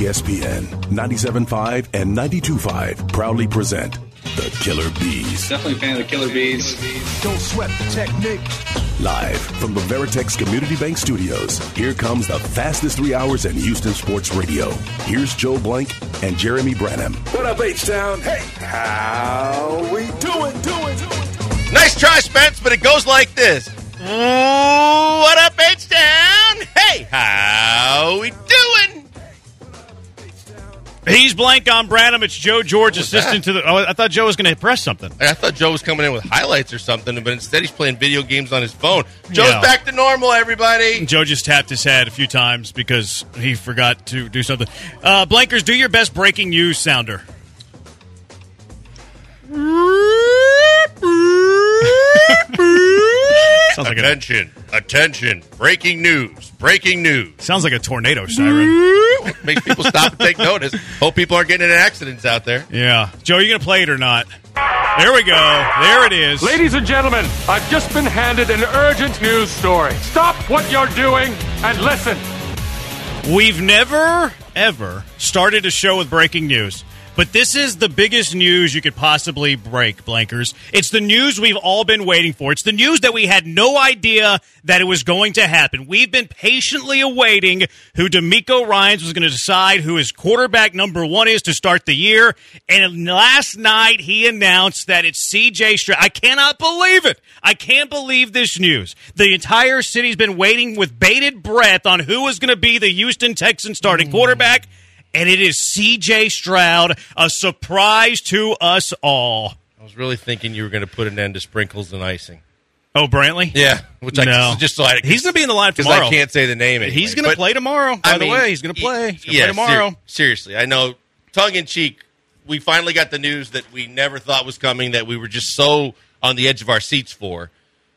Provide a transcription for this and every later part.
ESPN 97.5 and 92.5 proudly present the Killer Bees. Definitely a fan of the Killer Bees. Don't sweat the technique. Live from the Veritex Community Bank Studios, here comes the fastest three hours in Houston sports radio. Here's Joel Blank and Jeremy Branham. What up, H-Town? Hey, how we doing, doing, doing? Nice try, Spence, but it goes like this. What up, H-Town? Hey, how we doing? He's blank on Branham. It's Joe George, was assistant that? to the. Oh, I thought Joe was going to press something. I thought Joe was coming in with highlights or something, but instead he's playing video games on his phone. Joe's Yeah. back to normal, everybody. Joe just tapped his head a few times because he forgot to do something. Uh, Blankers, do your best breaking news sounder. sounds like a Attention, attention, breaking news, breaking news. sounds like a tornado siren. Makes people stop and take notice. Hope people aren't getting in accidents out there. Yeah, Joe, are you going to play it or not? There we go. There it is. Ladies and gentlemen, I've just been handed an urgent news story. Stop what you're doing and listen. We've never, ever started a show with breaking news. But this is the biggest news you could possibly break, Blankers. It's the news we've all been waiting for. It's the news that we had no idea that it was going to happen. We've been patiently awaiting who DeMeco Ryans was going to decide who his quarterback number one is to start the year. And last night he announced that it's CJ Stroud. I cannot believe it. I can't believe this news. The entire city's been waiting with bated breath on who is going to be the Houston Texans starting mm. quarterback and it is CJ Stroud, a surprise to us all. I was really thinking you were going to put an end to sprinkles and icing. Oh, Brantley? Yeah, which I No. just so I He's going to be in the lineup because. I can't say the name. Anyway. He's going to play tomorrow. By I the mean, way, he's going to play. He's to yeah, play tomorrow. ser- seriously, I know. Tongue in cheek, we finally got the news that we never thought was coming. That we were just so on the edge of our seats for.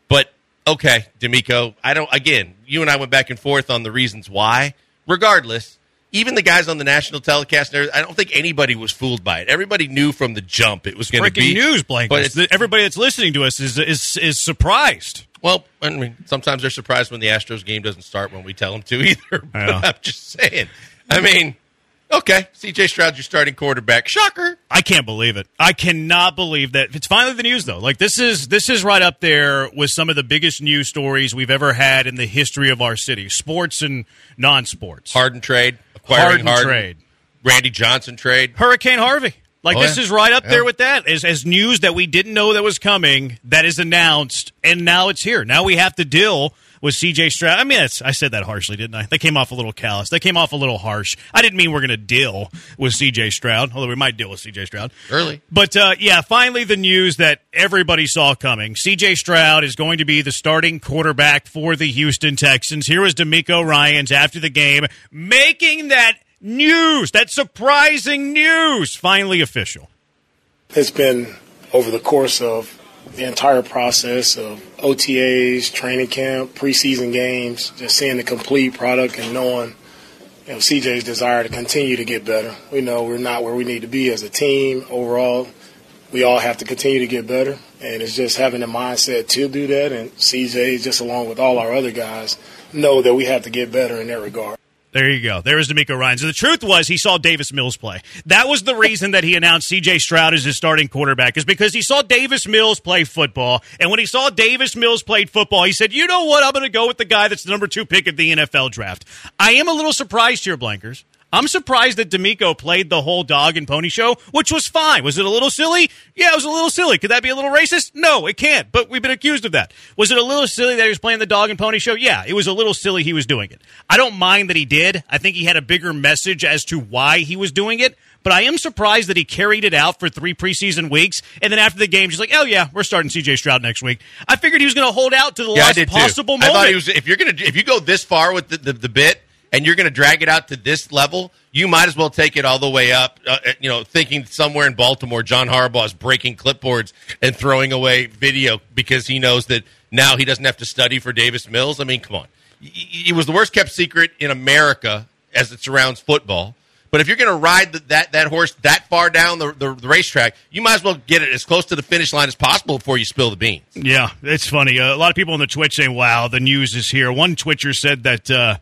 But okay, DeMeco, I don't. Again, you and I went back and forth on the reasons why. Regardless, even the guys on the national telecast, I don't think anybody was fooled by it. Everybody knew from the jump it was going to be news, Blank. But Everybody that's listening to us is is is surprised. well, I mean, sometimes they're surprised when the Astros game doesn't start when we tell them to either. I'm just saying. I mean, okay, C.J. Stroud's your starting quarterback. Shocker. I can't believe it. I cannot believe that it's finally the news though. Like this is this is right up there with some of the biggest news stories we've ever had in the history of our city, sports and non-sports. Harden trade, acquiring Harden Harden, trade. Randy Johnson trade. Hurricane Harvey. Like Oh, this yeah. is right up Yeah. there with that as as news that we didn't know that was coming that is announced and now it's here. Now we have to deal with CJ Stroud. I mean, it's, I said that harshly, didn't I? That came off a little callous. That came off a little harsh. I didn't mean we're going to deal with CJ Stroud, although we might deal with CJ Stroud Early. But uh, yeah, finally the news that everybody saw coming. CJ Stroud is going to be the starting quarterback for the Houston Texans. Here was DeMeco Ryans after the game making that news, that surprising news, finally official. It's been over the course of the entire process of OTAs, training camp, preseason games, just seeing the complete product and knowing you know, CJ's desire to continue to get better. We know we're not where we need to be as a team overall. We all have to continue to get better, and it's just having the mindset to do that. And CJ, just along with all our other guys, know that we have to get better in that regard. There you go. There was DeMeco Ryan. So the truth was he saw Davis Mills play. That was the reason that he announced C.J. Stroud as his starting quarterback is because he saw Davis Mills play football. And when he saw Davis Mills played football, he said, you know what? I'm going to go with the guy that's the number two pick of the NFL draft. I am a little surprised here, Blankers. I'm surprised that DeMeco played the whole dog and pony show, which was fine. Was it a little silly? Yeah, it was a little silly. Could that be a little racist? No, it can't. But we've been accused of that. Was it a little silly that he was playing the dog and pony show? Yeah, it was a little silly he was doing it. I don't mind that he did. I think he had a bigger message as to why he was doing it. But I am surprised that he carried it out for three preseason weeks, and then after the game, he's like, "Oh yeah, we're starting C.J. Stroud next week." I figured he was going to hold out to the Yeah, last did possible too. moment. I thought he was. If you're gonna, if you go this far with the, the, the bit and you're gonna drag it out to this level, you might as well take it all the way up. Uh, you know, thinking somewhere in Baltimore, John Harbaugh is breaking clipboards and throwing away video because he knows that now he doesn't have to study for Davis Mills. I mean, come on, it was the worst kept secret in America as it surrounds football. But if you're going to ride the, that that horse that far down the, the, the racetrack, you might as well get it as close to the finish line as possible before you spill the beans. Yeah, it's funny. Uh, a lot of people on the Twitch saying, "Wow, the news is here." One Twitcher said that uh,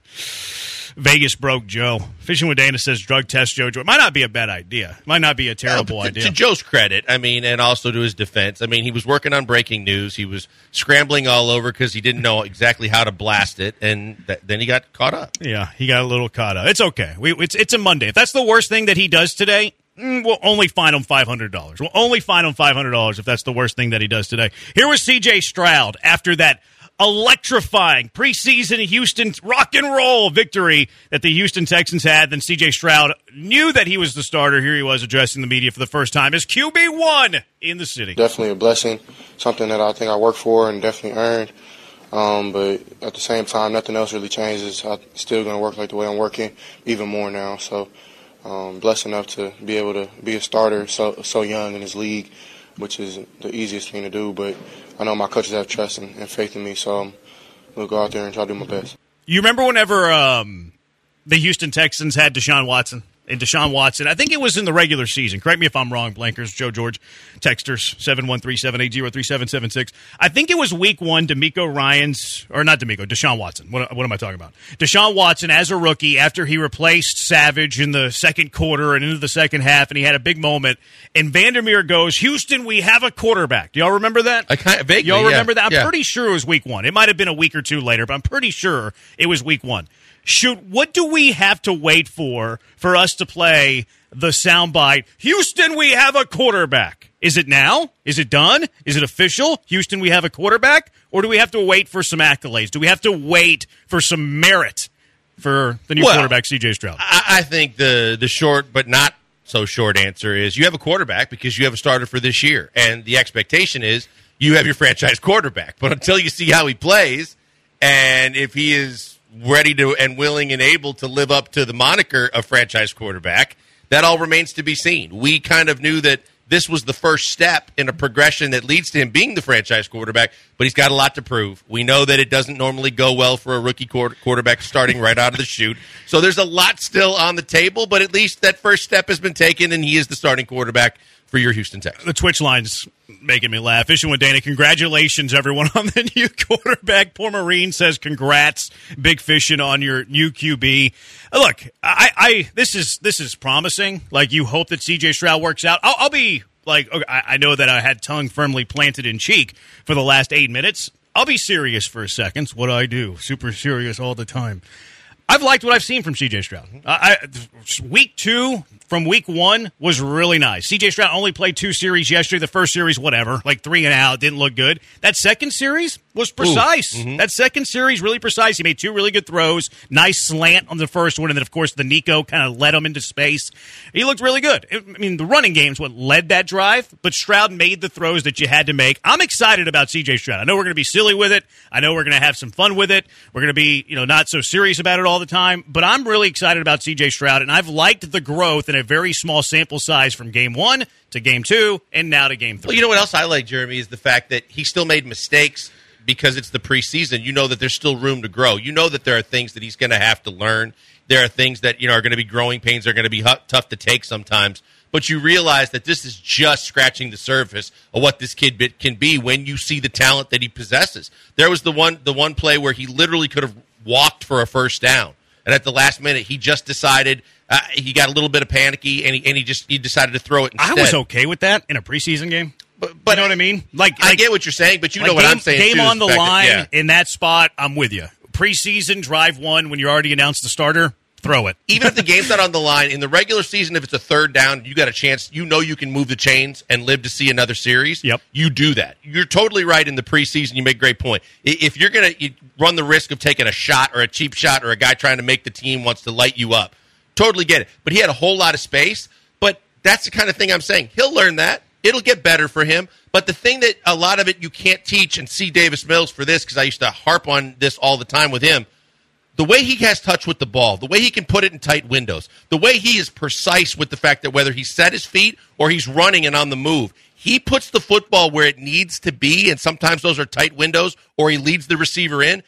Vegas broke Joe. Fishing with Dana says drug test Joe. It might not be a bad idea. It might not be a terrible Well, to, idea. To Joe's credit, I mean, and also to his defense, I mean, he was working on breaking news. He was scrambling all over because he didn't know exactly how to blast it, and th- then he got caught up. Yeah, he got a little caught up. It's okay. We, it's it's a Monday. If that's the worst thing that he does today, mm, we'll only fine him five hundred dollars. We'll only fine him five hundred dollars if that's the worst thing that he does today. Here was C.J. Stroud after that electrifying preseason Houston rock and roll victory that the Houston Texans had. Then C.J. Stroud knew that he was the starter. Here he was addressing the media for the first time as QB one in the city. definitely a blessing, something that I think I worked for and definitely earned. Um, but at the same time, nothing else really changes. I'm still going to work like the way I'm working, even more now. So, um, blessed enough to be able to be a starter so so young in this league, which is the easiest thing to do. But I know my coaches have trust and, and faith in me, so I'm going to go out there and try to do my best. You remember whenever um, the Houston Texans had Deshaun Watson? And Deshaun Watson, I think it was in the regular season. Correct me if I'm wrong, Blankers, Joe George, Texters, 713-780-3776. I think it was week one, DeMeco Ryans, or not DeMeco, Deshaun Watson. What, what am I talking about? Deshaun Watson, as a rookie, after he replaced Savage in the second quarter and into the second half, and he had a big moment, and Vandermeer goes, Houston, we have a quarterback. Do y'all remember that? I kind of vaguely, Y'all yeah. remember that? I'm Yeah. pretty sure it was week one. It might have been a week or two later, but I'm pretty sure it was week one. Shoot, what do we have to wait for for us to play the soundbite? Houston, we have a quarterback. Is it now? Is it done? Is it official? Houston, we have a quarterback? Or do we have to wait for some accolades? Do we have to wait for some merit for the new Well, quarterback, CJ Stroud? I, I think the the short but not so short answer is you have a quarterback because you have a starter for this year, and the expectation is you have your franchise quarterback. But until you see how he plays, and if he is ready to and willing and able to live up to the moniker of franchise quarterback, that all remains to be seen. We kind of knew that this was the first step in a progression that leads to him being the franchise quarterback, but he's got a lot to prove. We know that it doesn't normally go well for a rookie quar- quarterback starting right out of the chute. So there's a lot still on the table, but at least that first step has been taken, and he is the starting quarterback for your Houston Texans. the Twitch line's making me laugh. Fishing with Dana, congratulations everyone on the new quarterback. Poor Marine says congrats, big fishing on your new QB. Look, I, I this is this is promising. Like you hope that CJ Stroud works out. I'll, I'll be like, okay, I, I know that I had tongue firmly planted in cheek for the last eight minutes. I'll be serious for a second. It's what I do, super serious all the time. I've liked what I've seen from CJ Stroud. I, I, week two from week one was really nice. CJ Stroud only played two series yesterday. The first series, whatever, like three and out, didn't look good. That second series was precise. Mm-hmm. That second series really precise. He made two really good throws. Nice slant on the first one, and then of course the Nico kind of led him into space. He looked really good. I mean, the running game's what led that drive, but Stroud made the throws that you had to make. I'm excited about CJ Stroud. I know we're going to be silly with it. I know we're going to have some fun with it. We're going to be, you know, not so serious about it all the time, but I'm really excited about CJ Stroud, and I've liked the growth in a very small sample size from game one to game two and now to game three. Well, you know what else I like, Jeremy, is the fact that he still made mistakes because it's the preseason. You know that there's still room to grow. You know that there are things that he's going to have to learn. There are things that you know are going to be growing pains. Are going to be tough to take sometimes. But you realize that this is just scratching the surface of what this kid can be when you see the talent that he possesses. There was the one the one play where he literally could have walked for a first down, and at the last minute he just decided uh, he got a little bit of panicky and he, and he just he decided to throw it. Instead. I was okay with that in a preseason game. But, but you know what I mean? Like, I like- get what you're saying, but you like know what game, I'm saying. Game too, on the that- line yeah. in that spot. I'm with you. Preseason drive one when you already announced the starter. Throw it. even if the game's not on the line in the regular season, if it's a third down, you got a chance. You know you can move the chains and live to see another series. Yep. you do that. You're totally right in the preseason. You make a great point. If you're gonna you run the risk of taking a shot or a cheap shot or a guy trying to make the team wants to light you up, totally get it. But he had a whole lot of space. But that's the kind of thing I'm saying. He'll learn that. It'll get better for him. But the thing that a lot of it you can't teach, and see Davis Mills for this because I used to harp on this all the time with him the way he has touch with the ball, the way he can put it in tight windows, the way he is precise with the fact that whether he's set his feet or he's running and on the move, he puts the football where it needs to be, and sometimes those are tight windows, or he leads the receiver in.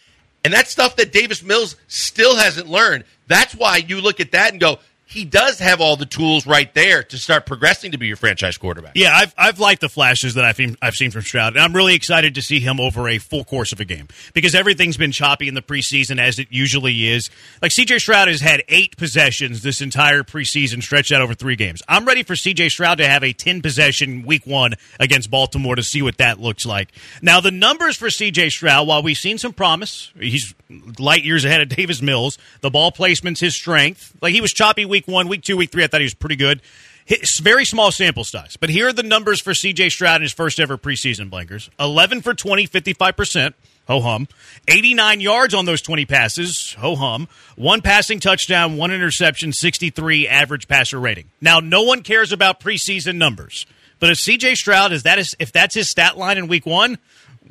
And that's stuff that Davis Mills still hasn't learned. That's why you look at that and go, he does have all the tools right there to start progressing to be your franchise quarterback. Yeah, I've, I've liked the flashes that I've seen, I've seen from Stroud, and I'm really excited to see him over a full course of a game because everything's been choppy in the preseason as it usually is. Like CJ Stroud has had eight possessions this entire preseason stretched out over three games. I'm ready for CJ Stroud to have a 10 possession week one against Baltimore to see what that looks like. Now, the numbers for CJ Stroud, while we've seen some promise, he's light years ahead of Davis Mills. The ball placement's his strength. Like he was choppy week one, week two, week three. I thought he was pretty good. It's very small sample size, but here are the numbers for CJ Stroud in his first ever preseason blankers 11 for 20, 55%. Ho hum. 89 yards on those 20 passes. Ho hum. One passing touchdown, one interception, 63 average passer rating. Now, no one cares about preseason numbers, but if CJ Stroud is that is if that's his stat line in week one,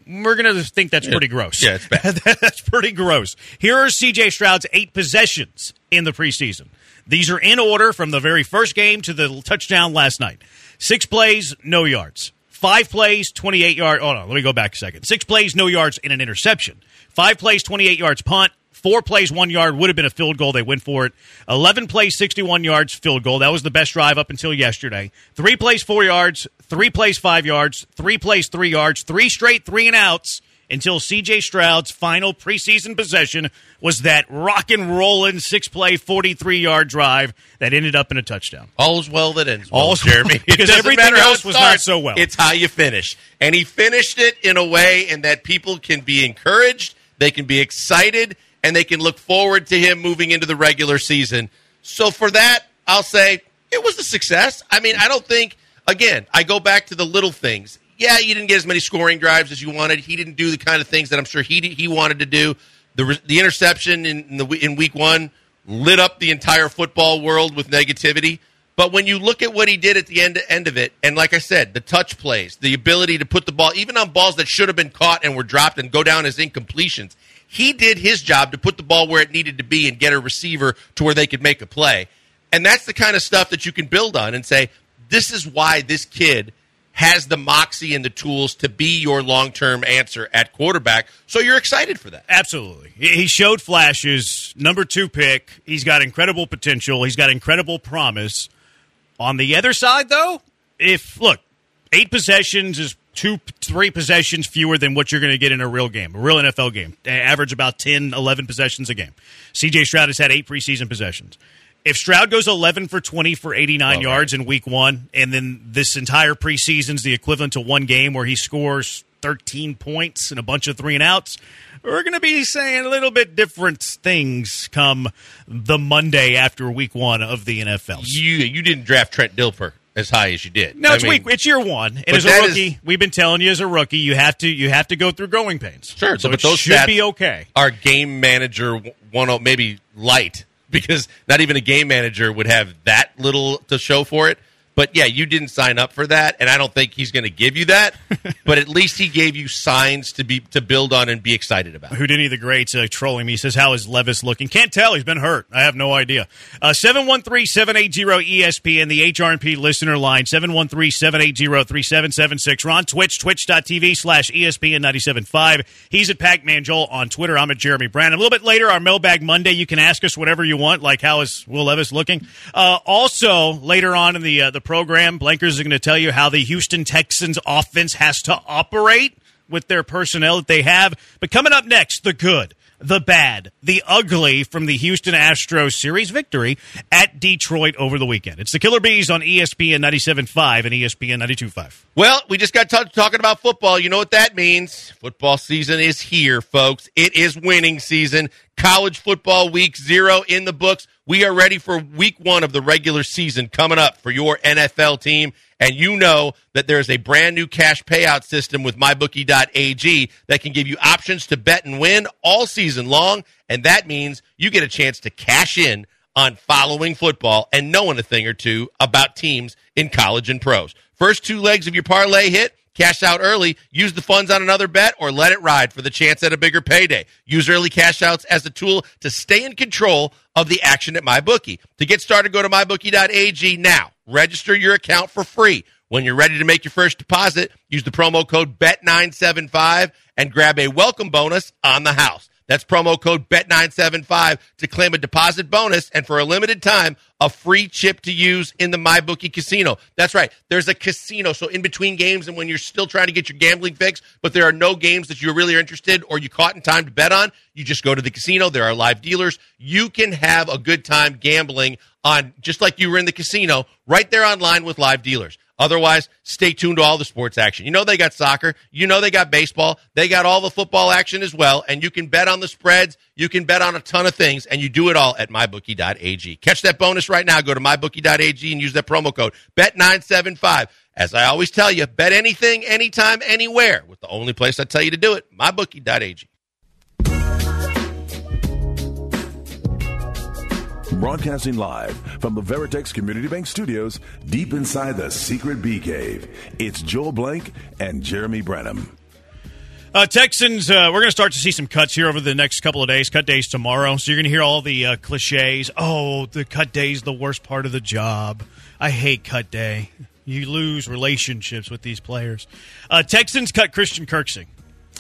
we're going to think that's pretty gross. Yeah, it's bad. that's pretty gross. Here are CJ Stroud's eight possessions in the preseason. These are in order from the very first game to the touchdown last night. Six plays, no yards. Five plays, 28 yards. Oh, no, let me go back a second. Six plays, no yards, and an interception. Five plays, 28 yards, punt. Four plays, one yard would have been a field goal. They went for it. 11 plays, 61 yards, field goal. That was the best drive up until yesterday. Three plays, four yards. Three plays, five yards. Three plays, three yards. Three straight three and outs until CJ Stroud's final preseason possession was that rock and rolling six play, 43 yard drive that ended up in a touchdown. All's well that ends well, All's Jeremy. well, because everything else was not so well. It's how you finish. And he finished it in a way and that people can be encouraged, they can be excited, and they can look forward to him moving into the regular season. So for that, I'll say it was a success. I mean, I don't think again, I go back to the little things. Yeah, you didn't get as many scoring drives as you wanted. He didn't do the kind of things that I'm sure he he wanted to do. The the interception in, the in week 1 lit up the entire football world with negativity. But when you look at what he did at the end end of it, and like I said, the touch plays, the ability to put the ball even on balls that should have been caught and were dropped and go down as incompletions, he did his job to put the ball where it needed to be and get a receiver to where they could make a play. And that's the kind of stuff that you can build on and say, this is why this kid has the moxie and the tools to be your long term answer at quarterback. So you're excited for that. Absolutely. He showed flashes. Number two pick. He's got incredible potential. He's got incredible promise. On the other side, though, if, look, eight possessions is two, three possessions fewer than what you're going to get in a real game, a real NFL game. They average about 10, 11 possessions a game. CJ Stroud has had eight preseason possessions. If Stroud goes 11 for 20 for 89 Oh, yards in week one, and then this entire preseason's the equivalent to one game where he scores 13 points and a bunch of three and outs, we're going to be saying a little bit different things come the Monday after week one of the NFL. You you didn't draft Trent Dilfer as high as you did. No, I it's mean, week. It's year one, and as a that is- rookie, we've been telling you as a rookie, you have to you have to go through growing pains. Sure, so but those should be okay. Our game manager one maybe light because not even a game manager would have that little to show for it. But yeah, you didn't sign up for that, and I don't think he's going to give you that. but at least he gave you signs to be to build on and be excited about. Houdini the Great's uh, trolling me. He says, How is Levis looking? Can't tell. He's been hurt. I have no idea. Uh, 713 780 ESPN, the HRP listener line, 713 780 3776. We're on Twitch, twitch.tv slash ESPN 975. He's at Pac Man Joel on Twitter. I'm at Jeremy Brand. A little bit later, our Mailbag Monday, you can ask us whatever you want, like how is Will Levis looking. Uh, also, later on in the, uh, the program, Blankers are going to tell you how the Houston Texans offense has to operate with their personnel that they have. But coming up next, the good, the bad, the ugly from the Houston Astros series victory at Detroit over the weekend. It's the Killer Bees on ESPN 97.5 and ESPN 92.5. Well, we just got t- talking about football. You know what that means? Football season is here, folks. It is winning season. College football week zero in the books. We are ready for week one of the regular season coming up for your NFL team. And you know that there is a brand new cash payout system with mybookie.ag that can give you options to bet and win all season long. And that means you get a chance to cash in on following football and knowing a thing or two about teams in college and pros. First two legs of your parlay hit, cash out early, use the funds on another bet, or let it ride for the chance at a bigger payday. Use early cash outs as a tool to stay in control of the action at MyBookie. To get started, go to mybookie.ag now. Register your account for free. When you're ready to make your first deposit, use the promo code BET975 and grab a welcome bonus on the house. That's promo code BET975 to claim a deposit bonus and for a limited time, a free chip to use in the MyBookie casino. That's right. There's a casino. So in between games and when you're still trying to get your gambling fix, but there are no games that you really are interested or you caught in time to bet on, you just go to the casino. There are live dealers. You can have a good time gambling on just like you were in the casino right there online with live dealers. Otherwise, stay tuned to all the sports action. You know they got soccer. You know they got baseball. They got all the football action as well. And you can bet on the spreads. You can bet on a ton of things. And you do it all at mybookie.ag. Catch that bonus right now. Go to mybookie.ag and use that promo code BET975. As I always tell you, bet anything, anytime, anywhere with the only place I tell you to do it, mybookie.ag. Broadcasting live from the Veritex Community Bank Studios, deep inside the secret bee cave. It's Joel Blank and Jeremy Branham. Uh, Texans, uh, we're going to start to see some cuts here over the next couple of days. Cut days tomorrow, so you're going to hear all the uh, cliches. Oh, the cut day is the worst part of the job. I hate cut day. You lose relationships with these players. Uh, Texans cut Christian Kirksey.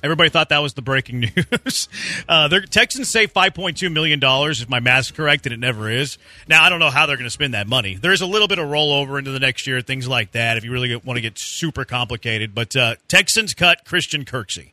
Everybody thought that was the breaking news. Uh, Texans save $5.2 million, if my math's correct, and it never is. Now, I don't know how they're going to spend that money. There's a little bit of rollover into the next year, things like that, if you really want to get super complicated. But uh, Texans cut Christian Kirksey.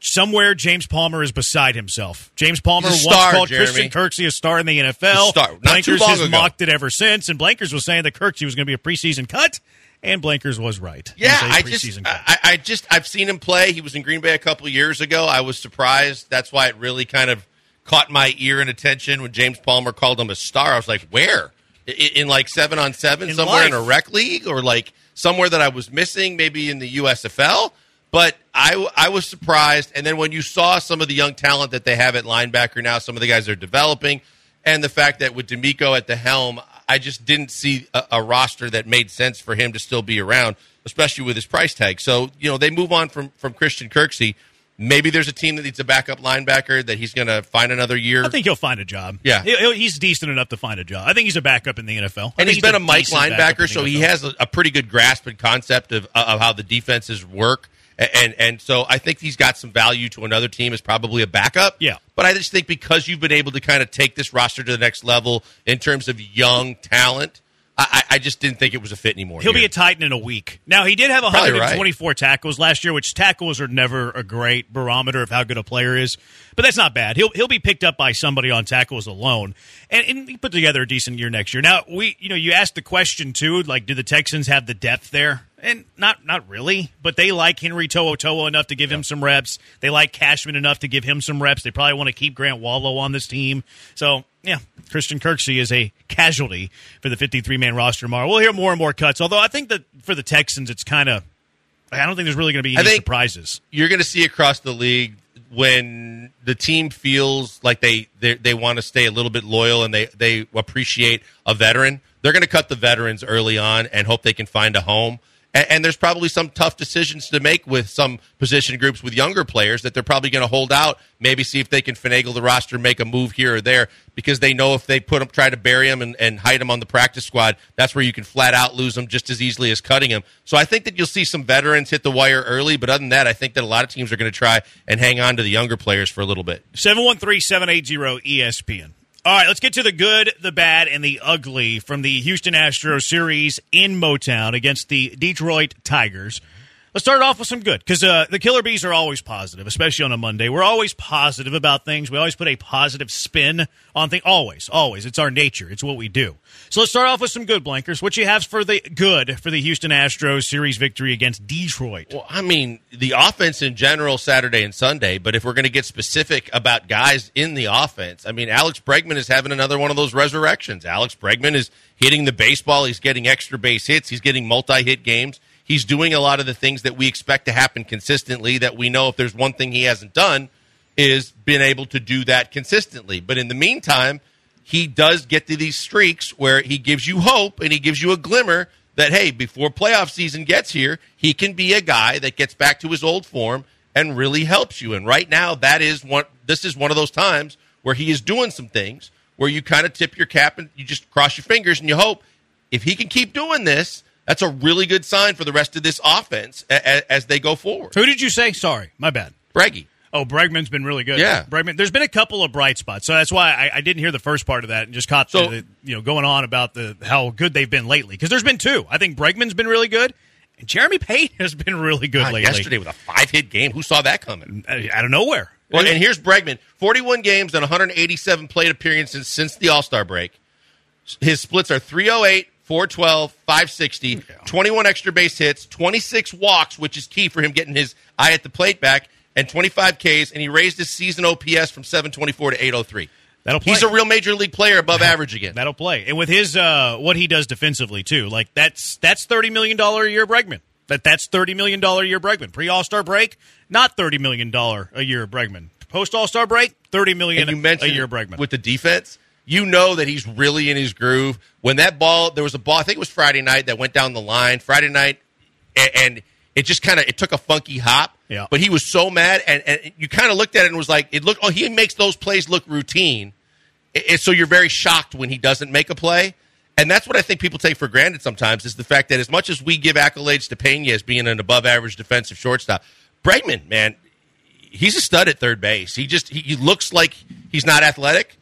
Somewhere, James Palmer is beside himself. James Palmer once star, called Jeremy. Christian Kirksey a star in the NFL. A star. Not Blankers has ago. mocked it ever since, and Blankers was saying that Kirksey was going to be a preseason cut, and Blankers was right. Yeah, I just. I, I just, I've seen him play. He was in Green Bay a couple of years ago. I was surprised. That's why it really kind of caught my ear and attention when James Palmer called him a star. I was like, where? In, in like seven on seven, In somewhere in a rec league, or like somewhere that I was missing, maybe in the USFL. But I, I was surprised. And then when you saw some of the young talent that they have at linebacker now, some of the guys they're developing, and the fact that with DeMeco at the helm, I just didn't see a, a roster that made sense for him to still be around, especially with his price tag. So you know they move on from from Christian Kirksey. Maybe there's a team that needs a backup linebacker that he's going to find another year. I think he'll find a job. Yeah. He- he's decent enough to find a job. I think he's a backup in the NFL. I and he's been a Mike backup in linebacker, so he has a, a pretty good grasp and concept of of how the defenses work. And and so I think he's got some value to another team as probably a backup. Yeah. But I just think because you've been able to kind of take this roster to the next level in terms of young talent, I, I just didn't think it was a fit anymore. He'll be a Titan in a week. Now he did have Probably 124 tackles last year, which tackles are never a great barometer of how good a player is, but that's not bad. He'll he'll be picked up by somebody on tackles alone, and, and he put together a decent year next year. Now we, you know, you asked the question too, like, do the Texans have the depth there? And not not really, but they like Henry To'o To'o enough to give him some reps. They like Cashman enough to give him some reps. They probably want to keep Garret Wallow on this team. So yeah, Christian Kirksey is a casualty for the 53 man roster tomorrow. We'll hear more and more cuts. Although I think that for the Texans, it's kind of I don't think there's really going to be any surprises. you're going to see across the league when the team feels like they they, they want to stay a little bit loyal and they they appreciate a veteran. They're going to cut the veterans early on and hope they can find a home. And, and there's probably some tough decisions to make with some position groups with younger players that they're probably going to hold out, maybe see if they can finagle the roster, make a move here or there, because they know if they put them, try to bury them and, and hide them on the practice squad, that's where you can flat out lose them just as easily as cutting them. So I think that you'll see some veterans hit the wire early, but other than that, I think that a lot of teams are going to try and hang on to the younger players for a little bit. 713 780 ESPN. All right, let's get to the good, the bad, and the ugly from the Houston Astros series in Motown against the Detroit Tigers. Let's start off with some good because uh, the Killer Bees are always positive, especially on a Monday. We're always positive about things. We always put a positive spin on things. Always, always. It's our nature. It's what we do. So let's start off with some good blankers. What you have for the good for the Houston Astros series victory against Detroit? Well, I mean, the offense in general, Saturday and Sunday, but if we're going to get specific about guys in the offense, I mean, Alex Bregman is having another one of those resurrections. Alex Bregman is hitting the baseball. He's getting extra base hits. He's getting multi hit games. He's doing a lot of the things that we expect to happen consistently that we know if there's one thing he hasn't done is been able to do that consistently. But in the meantime, he does get to these streaks where he gives you hope and he gives you a glimmer that hey, before playoff season gets here, he can be a guy that gets back to his old form and really helps you. And right now, that is one. This is one of those times where he is doing some things where you kind of tip your cap and you just cross your fingers and you hope if he can keep doing this, that's a really good sign for the rest of this offense a- a- as they go forward. Who did you say? Sorry, my bad. Breggy. Oh, Bregman's been really good. Yeah. Bregman. There's been a couple of bright spots, so that's why I, I didn't hear the first part of that and just caught So- the, you know going on about the how good they've been lately. Because there's been two. I think Bregman's been really good, and Jeremy Peña has been really good God, lately. yesterday with a five hit game. Who saw that coming? Uh, out of nowhere. Well, and here's Bregman 41 games and 187 plate appearances since the All Star break. His splits are 308, 412, 560, 21 extra base hits, 26 walks, which is key for him getting his eye at the plate back, and 25 Ks, and he raised his season OPS from 724 to 803. That'll play. He's a real major league player above average again. That'll play, and with his uh, what he does defensively too, like that's that's thirty million dollar a year Bregman. That that's thirty million dollar a year Bregman. Pre All Star break, not thirty million dollar a year Bregman. Post All Star break, thirty million and you mentioned a year Bregman. with the defense. You know that he's really in his groove. When that ball, there was a ball. I think it was Friday night that went down the line. Friday night, and, and it just kind of it took a funky hop. Yeah. But he was so mad, and, and you kind of looked at it and was like, it looked. Oh, he makes those plays look routine. It- it- so you're very shocked when he doesn't make a play. And that's what I think people take for granted sometimes is the fact that as much as we give accolades to Pena as being an above average defensive shortstop, Bregman, man, he's a stud at third base. He just he, he looks like he's not athletic.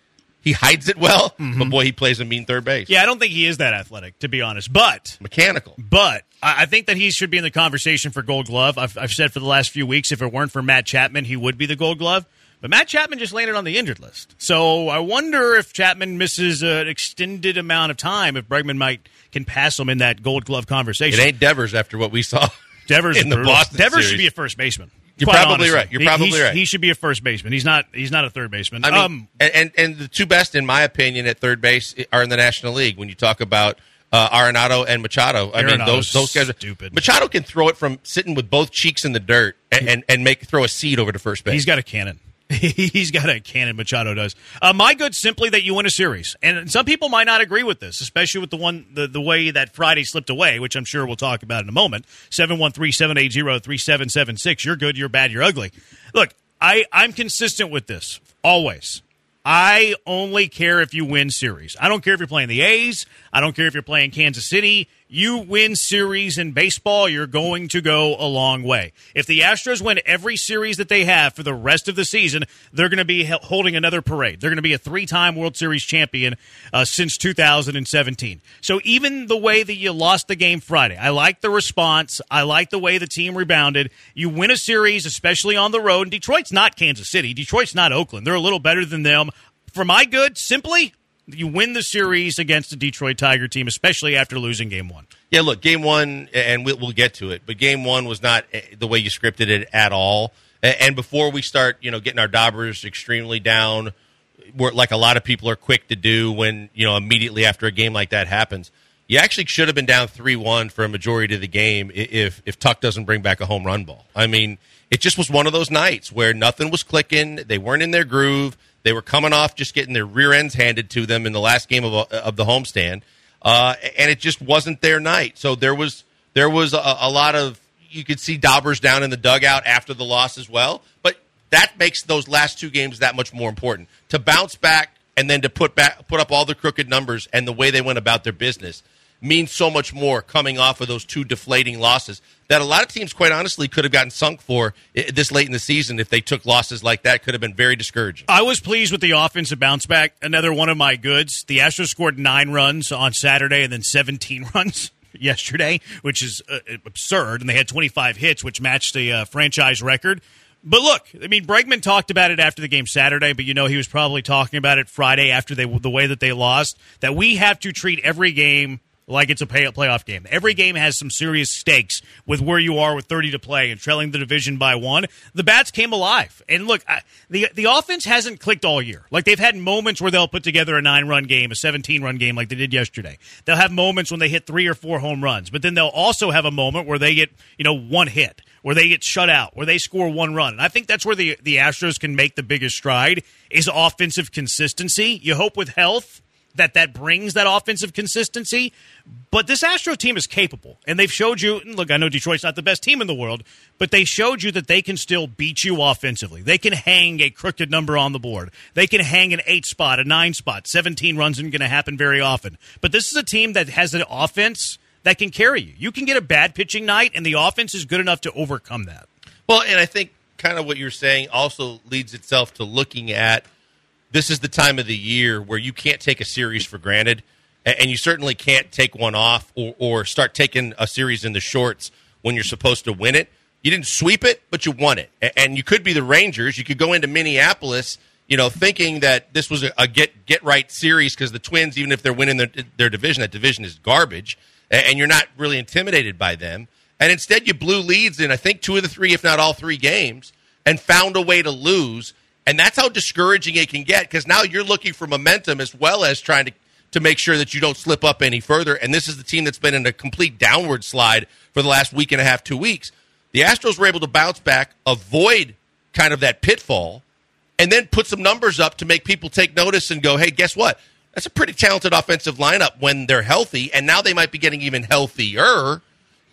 He hides it well, but boy, he plays a mean third base. Mm-hmm. yeah, I don't think he is that athletic, to be honest. But Mechanical. But I I think that he should be in the conversation for Gold Glove. I've, I've said for the last few weeks, if it weren't for Matt Chapman, he would be the Gold Glove. But Matt Chapman just landed on the injured list. So I wonder if Chapman misses an extended amount of time, if Bregman might can pass him in that Gold Glove conversation. It ain't Devers after what we saw. Devers in the brutal. Boston Devers series. should be a first baseman. You're probably honestly. right. You're probably he, right. He should be a first baseman. He's not. He's not a third baseman. I mean, um, and, and the two best, in my opinion, at third base are in the National League. When you talk about uh, Arenado and Machado, I mean those those guys are stupid. Machado can throw it from sitting with both cheeks in the dirt and and, and make throw a seed over to first base. He's got a cannon. He's got a cannon. Machado does. Uh, my good, simply that you win a series, and some people might not agree with this, especially with the one the, the way that Friday slipped away, which I'm sure we'll talk about in a moment. Seven one three seven eight zero three seven seven six. You're good. You're bad. You're ugly. Look, I I'm consistent with this always. I only care if you win series. I don't care if you're playing the A's. I don't care if you're playing Kansas City. You win series in baseball, you're going to go a long way. If the Astros win every series that they have for the rest of the season, they're going to be holding another parade. They're going to be a three time World Series champion uh, since 2017. So even the way that you lost the game Friday, I like the response. I like the way the team rebounded. You win a series, especially on the road. And Detroit's not Kansas City. Detroit's not Oakland. They're a little better than them. For my good, simply, you win the series against the Detroit Tiger team, especially after losing game one. Yeah, look, game one, and we'll, get to it, but game one was not eh, the way you scripted it at all. And before we start, you know, getting our daubers extremely down, like a lot of people are quick to do when you know immediately after a game like that happens, you actually should have been down three one for a majority of the game if if Tuck doesn't bring back a home run ball. I mean, it just was one of those nights where nothing was clicking. They weren't in their groove. They were coming off just getting their rear ends handed to them in the last game of of the homestand uh, and it just wasn't their night. So there was there was a, a lot of you could see Daubers down in the dugout after the loss as well. But that makes those last two games that much more important to bounce back and then to put back put up all the crooked numbers and the way they went about their business means so much more coming off of those two deflating losses that a lot of teams quite honestly could have gotten sunk for this late in the season if they took losses like that could have been very discouraging I was pleased with the offensive bounce back. Another one of my goods. The Astros scored nine runs on Saturday and then 17 runs yesterday, which is uh, absurd. And they had 25 hits, which matched the uh, franchise record. But look, I mean, Bregman talked about it after the game Saturday, but you know he was probably talking about it Friday after they the way that they lost. That we have to treat every game like it's a pay, playoff game. Every game has some serious stakes with where you are with 30 to play and trailing the division by one. The bats came alive, and look, I, the the offense hasn't clicked all year. Like they've had moments where they'll put together a nine run game, a 17 run game, like they did yesterday. They'll have moments when they hit three or four home runs, but then they'll also have a moment where they get you know one hit. Where they get shut out, where they score one run, and I think that's where the the Astros can make the biggest stride is offensive consistency. You hope with health that that brings that offensive consistency. But this Astro team is capable, and they've showed you. Look, I know Detroit's not the best team in the world, but they showed you that they can still beat you offensively. They can hang a crooked number on the board. They can hang an eight spot, a nine spot. Seventeen runs isn't going to happen very often. But this is a team that has an offense that can carry you. You can get a bad pitching night, and the offense is good enough to overcome that. Well, and I think kind of what you're saying also leads itself to looking at this is the time of the year where you can't take a series for granted, and you certainly can't take one off or, or start taking a series in the shorts when you're supposed to win it. You didn't sweep it, but you won it, and you could be the Rangers. You could go into Minneapolis, you know, thinking that this was a, get get right series because the Twins, even if they're winning their, their division, that division is garbage, and you're not really intimidated by them. And instead, you blew leads in I think two of the three, if not all three games, and found a way to lose and that's how discouraging it can get because now you're looking for momentum as well as trying to, to make sure that you don't slip up any further. And this is the team that's been in a complete downward slide for the last week and a half, two weeks. The Astros were able to bounce back, avoid kind of that pitfall, and then put some numbers up to make people take notice and go, hey, guess what? That's a pretty talented offensive lineup when they're healthy, and now they might be getting even healthier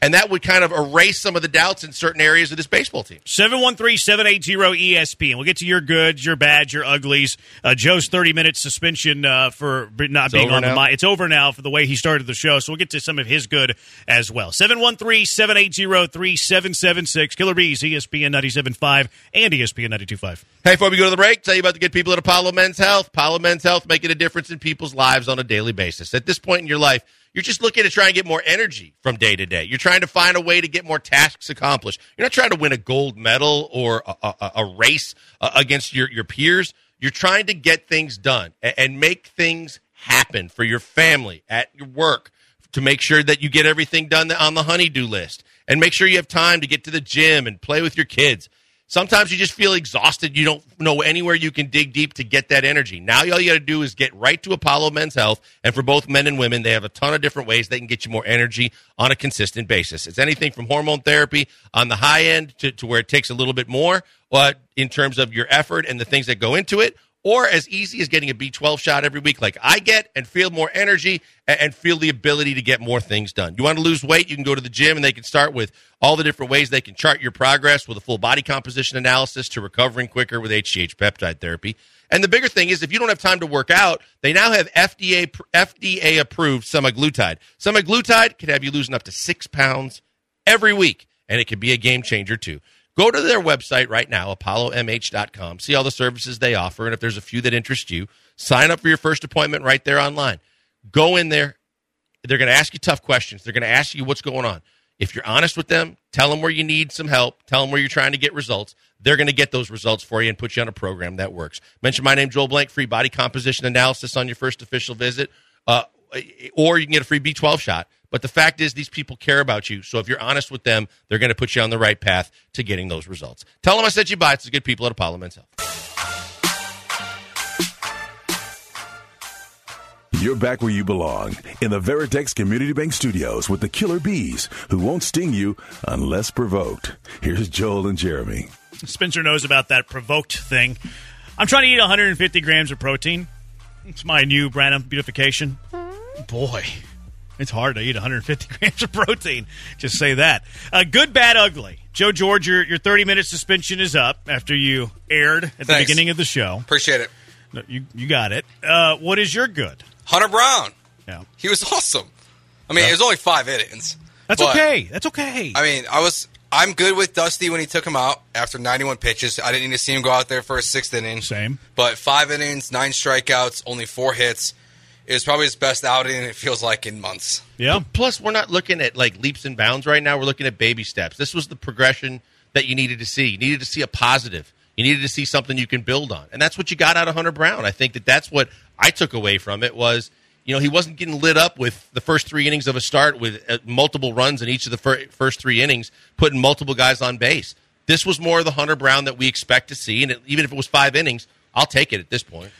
and that would kind of erase some of the doubts in certain areas of this baseball team. 713-780-ESP. And we'll get to your goods, your bads, your uglies. Uh, Joe's 30-minute suspension uh, for not it's being on now. the mic. It's over now for the way he started the show, so we'll get to some of his good as well. 713-780-3776. Killer Bees, ESPN 97.5 and ESPN 92.5. Hey, before we go to the break, tell you about the good people at Apollo Men's Health. Apollo Men's Health making a difference in people's lives on a daily basis. At this point in your life, you're just looking to try and get more energy from day to day. You're trying to find a way to get more tasks accomplished. You're not trying to win a gold medal or a, a, a race uh, against your, your peers. You're trying to get things done and, and make things happen for your family, at your work, to make sure that you get everything done on the honeydew list and make sure you have time to get to the gym and play with your kids. Sometimes you just feel exhausted. You don't know anywhere you can dig deep to get that energy. Now, all you got to do is get right to Apollo Men's Health. And for both men and women, they have a ton of different ways they can get you more energy on a consistent basis. It's anything from hormone therapy on the high end to, to where it takes a little bit more but in terms of your effort and the things that go into it, or as easy as getting a B12 shot every week, like I get, and feel more energy and feel the ability to get more things done. You want to lose weight, you can go to the gym and they can start with all the different ways they can chart your progress with a full body composition analysis to recovering quicker with HGH peptide therapy. And the bigger thing is, if you don't have time to work out, they now have FDA FDA approved semaglutide. Semaglutide can have you losing up to six pounds every week, and it can be a game changer too. Go to their website right now, apollomh.com. See all the services they offer, and if there's a few that interest you, sign up for your first appointment right there online. Go in there. They're going to ask you tough questions. They're going to ask you what's going on. If you're honest with them, tell them where you need some help, tell them where you're trying to get results. They're going to get those results for you and put you on a program that works. Mention my name, Joel Blank, free body composition analysis on your first official visit, uh, or you can get a free B12 shot. But the fact is, these people care about you. So if you're honest with them, they're going to put you on the right path to getting those results. Tell them I said you buy. It's the good people at Apollo Men's Health. You're back where you belong in the Veritex Community Bank Studios with the killer bees who won't sting you unless provoked. Here's Joel and Jeremy. Spencer knows about that provoked thing. I'm trying to eat 150 grams of protein. It's my new brand of beautification. Boy, it's hard to eat 150 grams of protein. Just say that. Uh, good, bad, ugly. Joe George, your, your 30 minute suspension is up after you aired at the beginning of the show. Appreciate it. No, You, you got it. Uh, what is your good? Hunter Brown. Yeah. He was awesome. I mean, it was only five innings. That's okay. That's okay. I mean, I was. I'm good with Dusty when he took him out after 91 pitches. I didn't need to see him go out there for a sixth inning. Same. But five innings, nine strikeouts, only four hits. It was probably his best outing. It feels like in months. yeah. Plus, we're not looking at like leaps and bounds right now. We're looking at baby steps. This was the progression that you needed to see. You needed to see a positive. You needed to see something you can build on, and that's what you got out of Hunter Brown. I think that that's what I took away from it was, you know, he wasn't getting lit up with the first three innings of a start with uh, multiple runs in each of the fir- first three innings, putting multiple guys on base. This was more of the Hunter Brown that we expect to see, and it, even if it was five innings, I'll take it at this point.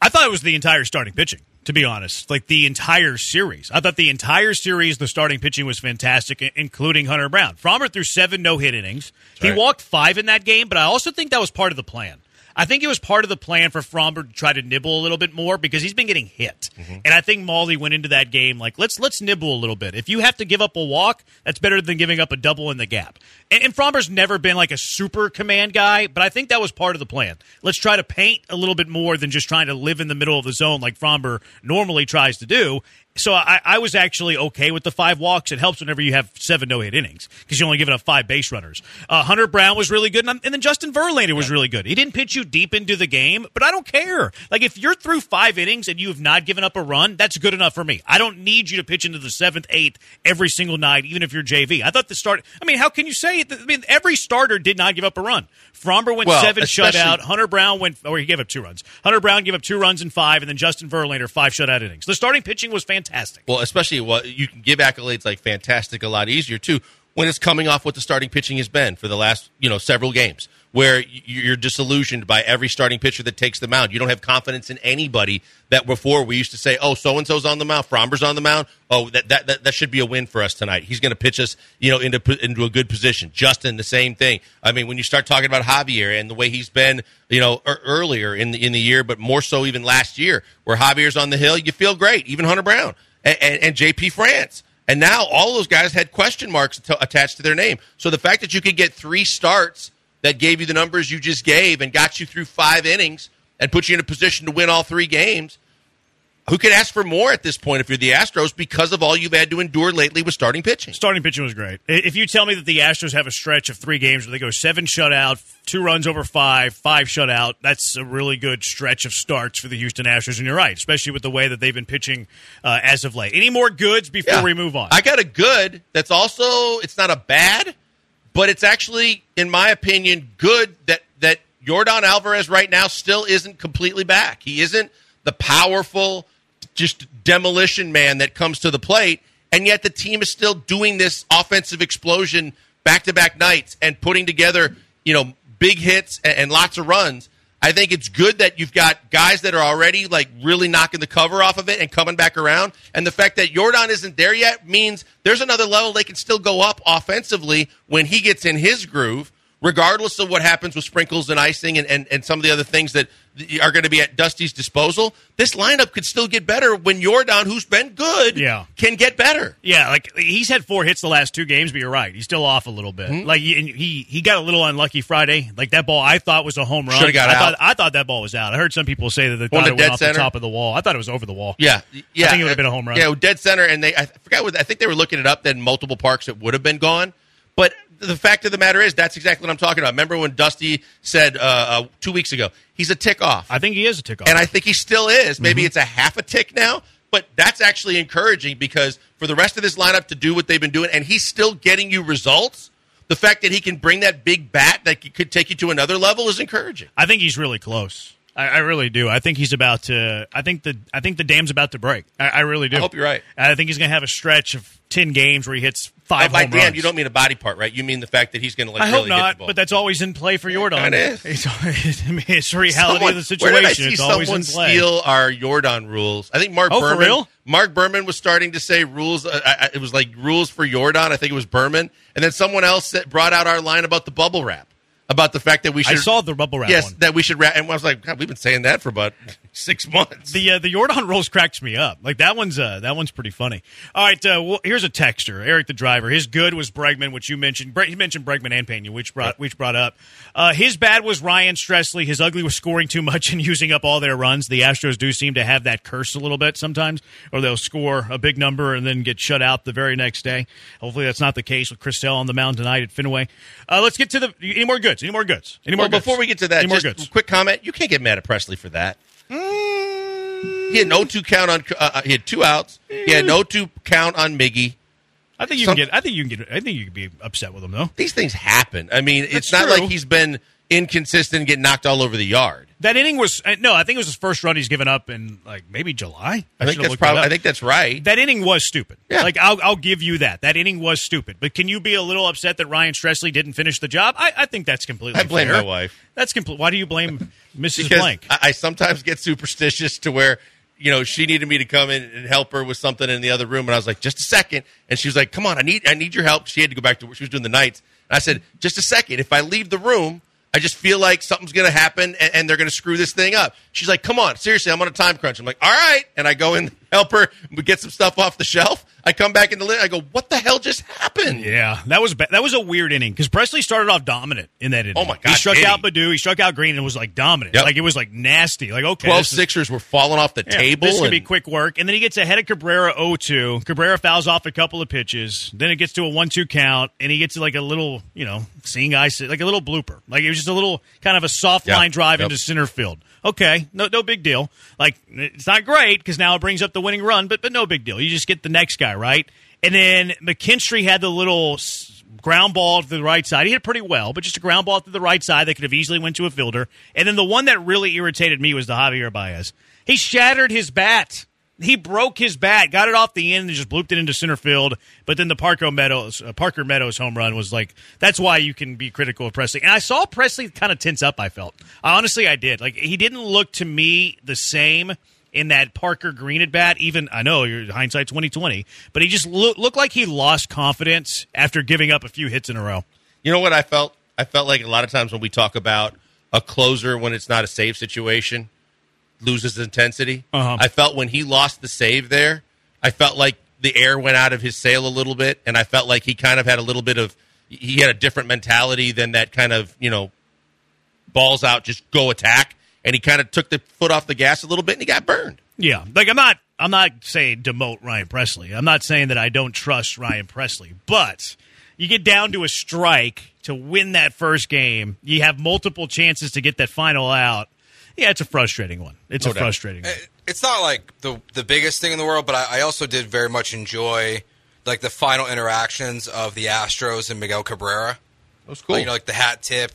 I thought it was the entire starting pitching, to be honest. Like the entire series. I thought the entire series, the starting pitching was fantastic, including Hunter Brown. Framber threw seven no hit innings. he right. walked five in that game, but I also think that was part of the plan. I think it was part of the plan for Framber to try to nibble a little bit more because he's been getting hit. Mm-hmm. And I think Molly went into that game like let's let's nibble a little bit. If you have to give up a walk, that's better than giving up a double in the gap. And, and Framber's never been like a super command guy, but I think that was part of the plan. Let's try to paint a little bit more than just trying to live in the middle of the zone like Fromber normally tries to do. So I, I was actually okay with the five walks. It helps whenever you have seven no hit innings because you only give up five base runners. Uh, Hunter Brown was really good, and, and then Justin Verlander was really good. He didn't pitch you deep into the game, but I don't care. Like if you're through five innings and you have not given up a run, that's good enough for me. I don't need you to pitch into the seventh, eighth every single night, even if you're JV. I thought the start. I mean, how can you say it? I mean, every starter did not give up a run. Framber went Well, seven especially- shutout. Hunter Brown went, or he gave up two runs. Hunter Brown gave up two runs in five, and then Justin Verlander five shutout innings. The starting pitching was fantastic. Well, especially what you can give accolades like fantastic a lot easier too when it's coming off what the starting pitching has been for the last you know several games where you're disillusioned by every starting pitcher that takes the mound. You don't have confidence in anybody that before we used to say, oh, so and so's on the mound, Framber's on the mound. Oh, that, that that that should be a win for us tonight. He's going to pitch us, you know, into into a good position. Justin, the same thing. I mean, when you start talking about Javier and the way he's been, you know, er- earlier in the in the year, but more so even last year, where Javier's on the hill, you feel great. Even Hunter Brown and, and, and JP France. And now all those guys had question marks to, attached to their name. So the fact that you could get three starts that gave you the numbers you just gave and got you through five innings and put you in a position to win all three games, who could ask for more at this point if you're the Astros because of all you've had to endure lately with starting pitching? Starting pitching was great. If you tell me that the Astros have a stretch of three games where they go seven shutout, two runs over five, five shutout, that's a really good stretch of starts for the Houston Astros. And you're right, especially with the way that they've been pitching uh, as of late. Any more goods before Yeah. we move on? I got a good that's also it's not a bad, but it's actually, in my opinion, good that that Yordan Alvarez right now still isn't completely back. He isn't the powerful, just demolition man that comes to the plate, and yet the team is still doing this offensive explosion back to back nights and putting together, you know, big hits and, and lots of runs. I think it's good that you've got guys that are already like really knocking the cover off of it and coming back around. And the fact that Yordan isn't there yet means there's another level they can still go up offensively when he gets in his groove, regardless of what happens with sprinkles and icing and, and, and some of the other things that are going to be at Dusty's disposal. This lineup could still get better when Yordan, who's been good, Yeah. can get better. Yeah, like he's had four hits the last two games, but you're right, he's still off a little bit. Mm-hmm. Like he, he he got a little unlucky Friday. Like that ball, I thought was a home run. Got I out. Thought, I thought that ball was out. I heard some people say that they thought to it dead went off center? the top of the wall. I thought it was over the wall. Yeah, yeah. I think it would have been a home run. Yeah, dead center, and they I forgot. What, I think they were looking it up. Then multiple parks it would have been gone. But the fact of the matter is, that's exactly what I'm talking about. Remember when Dusty said uh, uh, two weeks ago, he's a tick off, I think he is a tick off. and I think he still is. Maybe Mm-hmm. it's a half a tick now, but that's actually encouraging because for the rest of this lineup to do what they've been doing, and he's still getting you results. The fact that he can bring that big bat that could take you to another level is encouraging. I think he's really close. I, I really do. I think he's about to. I think the. I think the dam's about to break. I, I really do. I hope you're right. I think he's going to have a stretch of ten games where he hits five Oh, by home damn, runs. you don't mean a body part, right? You mean the fact that he's going to like I really hope not, ball. but that's always in play for Jordan. Kinda is. It's, I mean, it's reality Someone- of the Where did I situation. see It's always someone in play. steal our Jordan rules? I think Mark Oh, for real? Mark Berman was starting to say rules. Uh, I, it was like rules for Jordan. I think it was Berman, and then someone else brought out our line about the bubble wrap, about the fact that we I should. saw the bubble wrap Yes, one. that we should wrap. And I was like, God, we've been saying that for about six months. The uh, the Jordan rolls cracks me up. Like that one's uh, that one's pretty funny. All right, uh, well, here's a texture. Eric the driver. His good was Bregman, which you mentioned. Bre- he mentioned Bregman and Peña, which brought which brought up. Uh, his bad was Ryan Pressley. His ugly was scoring too much and using up all their runs. The Astros do seem to have that curse a little bit sometimes, or they'll score a big number and then get shut out the very next day. Hopefully, that's not the case with Chris Sale on the mound tonight at Fenway. Uh, let's get to the any more goods. Any more goods? Any more Well, goods? before we get to that, any just quick comment. You can't get mad at Pressley for that. He had no two count on. Uh, uh, he had two outs. He had no two count on Miggy. I think you Some- can get. I think you can get. I think you can be upset with him though. These things happen. I mean, it's not true. like he's been inconsistent and getting knocked all over the yard. That inning was uh, no. I think it was his first run he's given up in like maybe July. I think that's probably. I think that's right. that inning was stupid. Yeah. Like I'll, I'll give you that. That inning was stupid. But can you be a little upset that Ryan Pressley didn't finish the job? I, I think that's completely. I blame fair. my wife. That's complete. Why do you blame Mrs. because Blank? I, I sometimes get superstitious to where you know she needed me to come in and help her with something in the other room, and I was like, just a second, and she was like, come on, I need I need your help. She had to go back to work. She was doing the nights, and I said, just a second. If I leave the room. I just feel like something's going to happen and, and they're going to screw this thing up. She's like, "Come on, seriously, I'm on a time crunch." I'm like, "All right," and I go in help her get some stuff off the shelf. I come back in the lit. I go, what the hell just happened? Yeah, that was ba- that was a weird inning because Pressley started off dominant in that inning. Oh, my god, He struck out Baddoo, he struck out Greene, and was like dominant. Yep. Like it was like nasty. Like okay, 12 this is- Sixers were falling off the Yeah, table. This is gonna be quick work, and then he gets ahead of Cabrera 0-2. Cabrera fouls off a couple of pitches. Then it gets to a one-two count, and he gets like a little, you know, seeing eye, like a little blooper. Like it was just a little kind of a soft Yeah. line drive Yep. into center field. Okay, no, no big deal. Like it's not great because now it brings up the winning run, but but no big deal. You just get the next guy right, and then McKinstry had the little. Ground ball to the right side. He hit pretty well, but just a ground ball to the right side that could have easily went to a fielder. And then the one that really irritated me was the Javier Baez. He shattered his bat. He broke his bat, got it off the end, and just blooped it into center field. But then the Parker Meadows, uh, Parker Meadows home run was like that's why you can be critical of Pressley. And I saw Pressley kind of tense up. I felt honestly, I did. Like he didn't look to me the same in that Parker Green at bat. Even I know your hindsight twenty twenty, but he just loo- looked like he lost confidence after giving up a few hits in a row. You know what I felt? I felt like a lot of times when we talk about a closer when it's not a save situation loses intensity. Uh-huh. I felt when he lost the save there, I felt like the air went out of his sail a little bit, and I felt like he kind of had a little bit of he had a different mentality than that kind of you know balls out, just go attack, and he kind of took the foot off the gas a little bit, and he got burned. Yeah, like I'm not I'm not saying demote Ryan Pressley. I'm not saying that I don't trust Ryan Pressley, but you get down to a strike to win that first game. You have multiple chances to get that final out. Yeah, it's a frustrating one. It's No a doubt. frustrating eh, one. It's not like the the biggest thing in the world, but I, I also did very much enjoy like the final interactions of the Astros and Miguel Cabrera. That was cool. Like, you know, like the hat tip.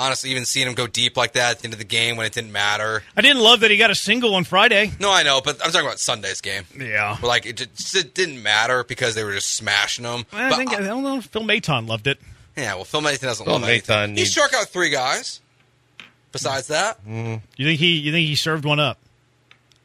Honestly, even seeing him go deep like that at the end of the game when it didn't matter. I didn't love that he got a single on Friday. No, I know, but I'm talking about Sunday's game. Yeah. Where, like it just it didn't matter because they were just smashing them. I But think I don't know. Phil Maton loved it. yeah, well, Phil Maton doesn't Phil love anything. Maton He struck out three guys. Besides that, You think he? You think he served one up?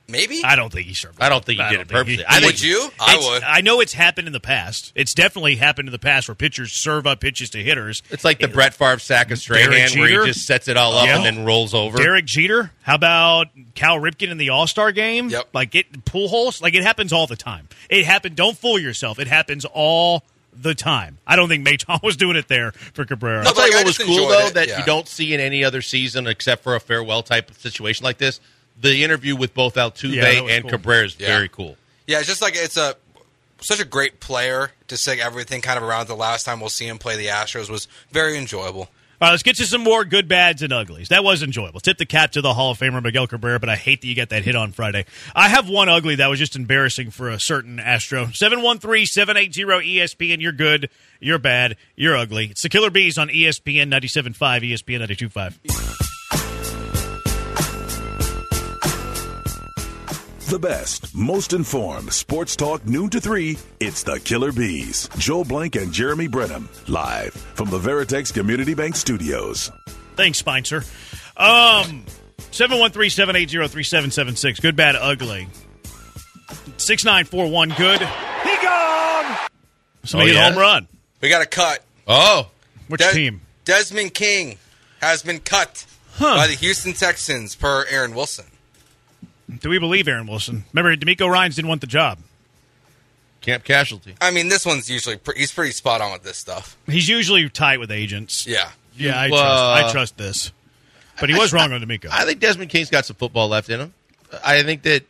maybe I don't think he served. I don't think he did it think purposely. I would you? I would. I know it's happened in the past. It's definitely happened in the past where pitchers serve up pitches to hitters. It's like the Brett Favre sack of Strahan, Derek where Jeter? he just sets it all up Yeah. and then rolls over. Derek Jeter. How about Cal Ripken in the All Star game? Yep. Like it pool holes. Like it happens all the time. It happened. Don't fool yourself. It happens all the time. I don't think Maton was doing it there for Cabrera. No, I'll tell you what was cool though it, that yeah. you don't see in any other season except for a farewell type of situation like this. The interview with both Altuve Yeah, and cool. Cabrera is Yeah. very cool. Yeah, it's just like it's a such a great player to say everything kind of around the last time we'll see him play the Astros was very enjoyable. Let's get to some more good, bads, and uglies. That was enjoyable. Tip the cap to the Hall of Famer Miguel Cabrera, but I hate that you got that hit on Friday. I have one ugly that was just embarrassing for a certain Astro. 713-780-ESPN. You're good. You're bad. You're ugly. It's the Killer Bees on ESPN 97.5, ESPN 92.5. The best, most informed sports talk noon to 3. It's the Killer Bees. Joel Blank and Jeremy Branham. Live from the Veritex Community Bank Studios. Thanks, Spincer. Um, 713-780-3776. Good, bad, ugly. 6941, good. He gone! Somebody Oh, a yeah? home run. We got a cut. Oh, Which Des- team? Desmond King has been cut by the Houston Texans per Aaron Wilson. Do we believe Aaron Wilson? Remember, DeMeco Ryans didn't want the job. camp casualty. I mean, this one's usually pre- he's pretty spot on with this stuff. He's usually tight with agents. Yeah. Yeah, I You, trust, uh, I trust this. But he was wrong on DeMeco. I think Desmond King's got some football left in him. I think that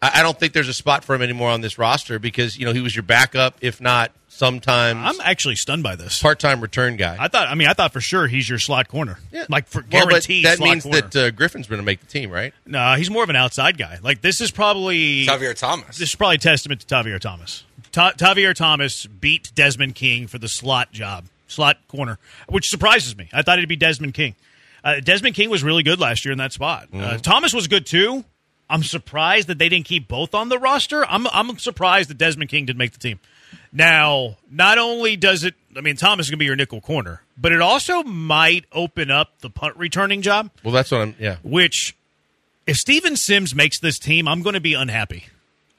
I I don't think there's a spot for him anymore on this roster because you know he was your backup, if not sometimes I'm actually stunned by this. part-time return guy. I thought. I mean, I thought for sure he's your slot corner. Yeah. Like for Well, but guaranteed. that slot means corner. that uh, Griffin's going to make the team, right? no, he's more of an outside guy. Like this is probably Xavier Thomas. This is probably a testament to Tavierre Thomas. Ta- Tavierre Thomas beat Desmond King for the slot job, slot corner, which surprises me. I thought it'd be Desmond King. Uh, Desmond King was really good last year in that spot. Uh, Thomas was good too. I'm surprised that they didn't keep both on the roster. I'm I'm surprised that Desmond King didn't make the team. Now, not only does it, I mean, Thomas is going to be your nickel corner, but it also might open up the punt returning job Well, that's what I'm. Yeah, which if Steven Sims makes this team, I'm going to be unhappy.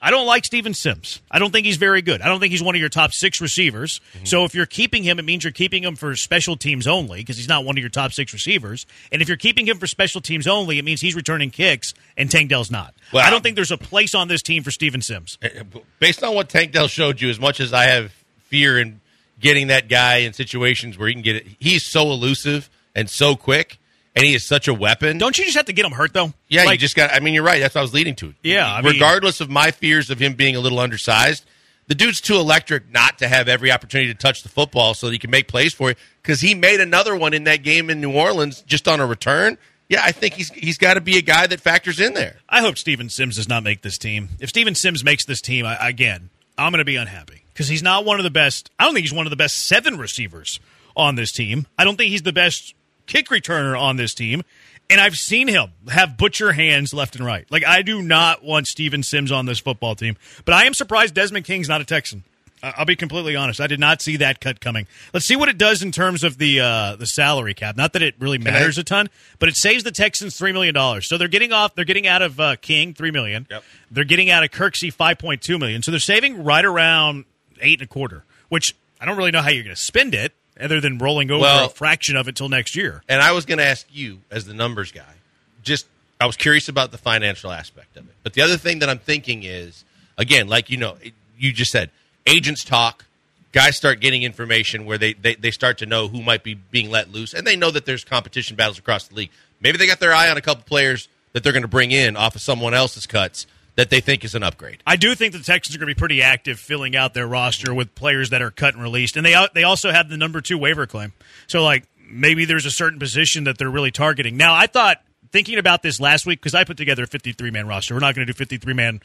I don't like Steven Sims. I don't think he's very good. I don't think he's one of your top six receivers. Mm-hmm. So if you're keeping him, it means you're keeping him for special teams only because he's not one of your top six receivers. And if you're keeping him for special teams only, it means he's returning kicks and Tank Dell's not. Well, I don't think there's a place on this team for Steven Sims. Eh, eh, based on what Tank Dell showed you, as much as I have fear in getting that guy in situations where he can get it, he's so elusive and so quick and he is such a weapon. Don't you just have to get him hurt though? Yeah, like, you just got. I mean, you're right. That's what I was leading to. Yeah, I regardless mean, of my fears of him being a little undersized, the dude's too electric not to have every opportunity to touch the football so that he can make plays for you. Because he made another one in that game in New Orleans just on a return. Yeah, I think he's he's got to be a guy that factors in there. I hope Steven Sims does not make this team. If Steven Sims makes this team, I, again, I'm going to be unhappy because he's not one of the best. I don't think he's one of the best seven receivers on this team. I don't think he's the best kick returner on this team. And I've seen him have butcher hands left and right. Like I do not want Steven Sims on this football team, but I am surprised Desmond King's not a Texan. I'll be completely honest. I did not see that cut coming. Let's see what it does in terms of the uh, the salary cap. Not that it really matters I, a ton, but it saves the Texans three million dollars. So they're getting off. They're getting out of uh, King three million. Yep. They're getting out of Kirksey five point two million. So they're saving right around eight and a quarter. Which I don't really know how you're going to spend it other than rolling over well, a fraction of it till next year. And I was going to ask you, as the numbers guy, just I was curious about the financial aspect of it. But the other thing that I'm thinking is, again, like you know, you just said, agents talk, guys start getting information where they, they, they start to know who might be being let loose, and they know that there's competition battles across the league. Maybe they got their eye on a couple players that they're going to bring in off of someone else's cuts that they think is an upgrade. I do think the Texans are going to be pretty active filling out their roster with players that are cut and released, and they they also have the number two waiver claim. So like maybe there's a certain position that they're really targeting. Now I thought thinking about this last week because I put together a 53 man roster. We're not going to do 53 man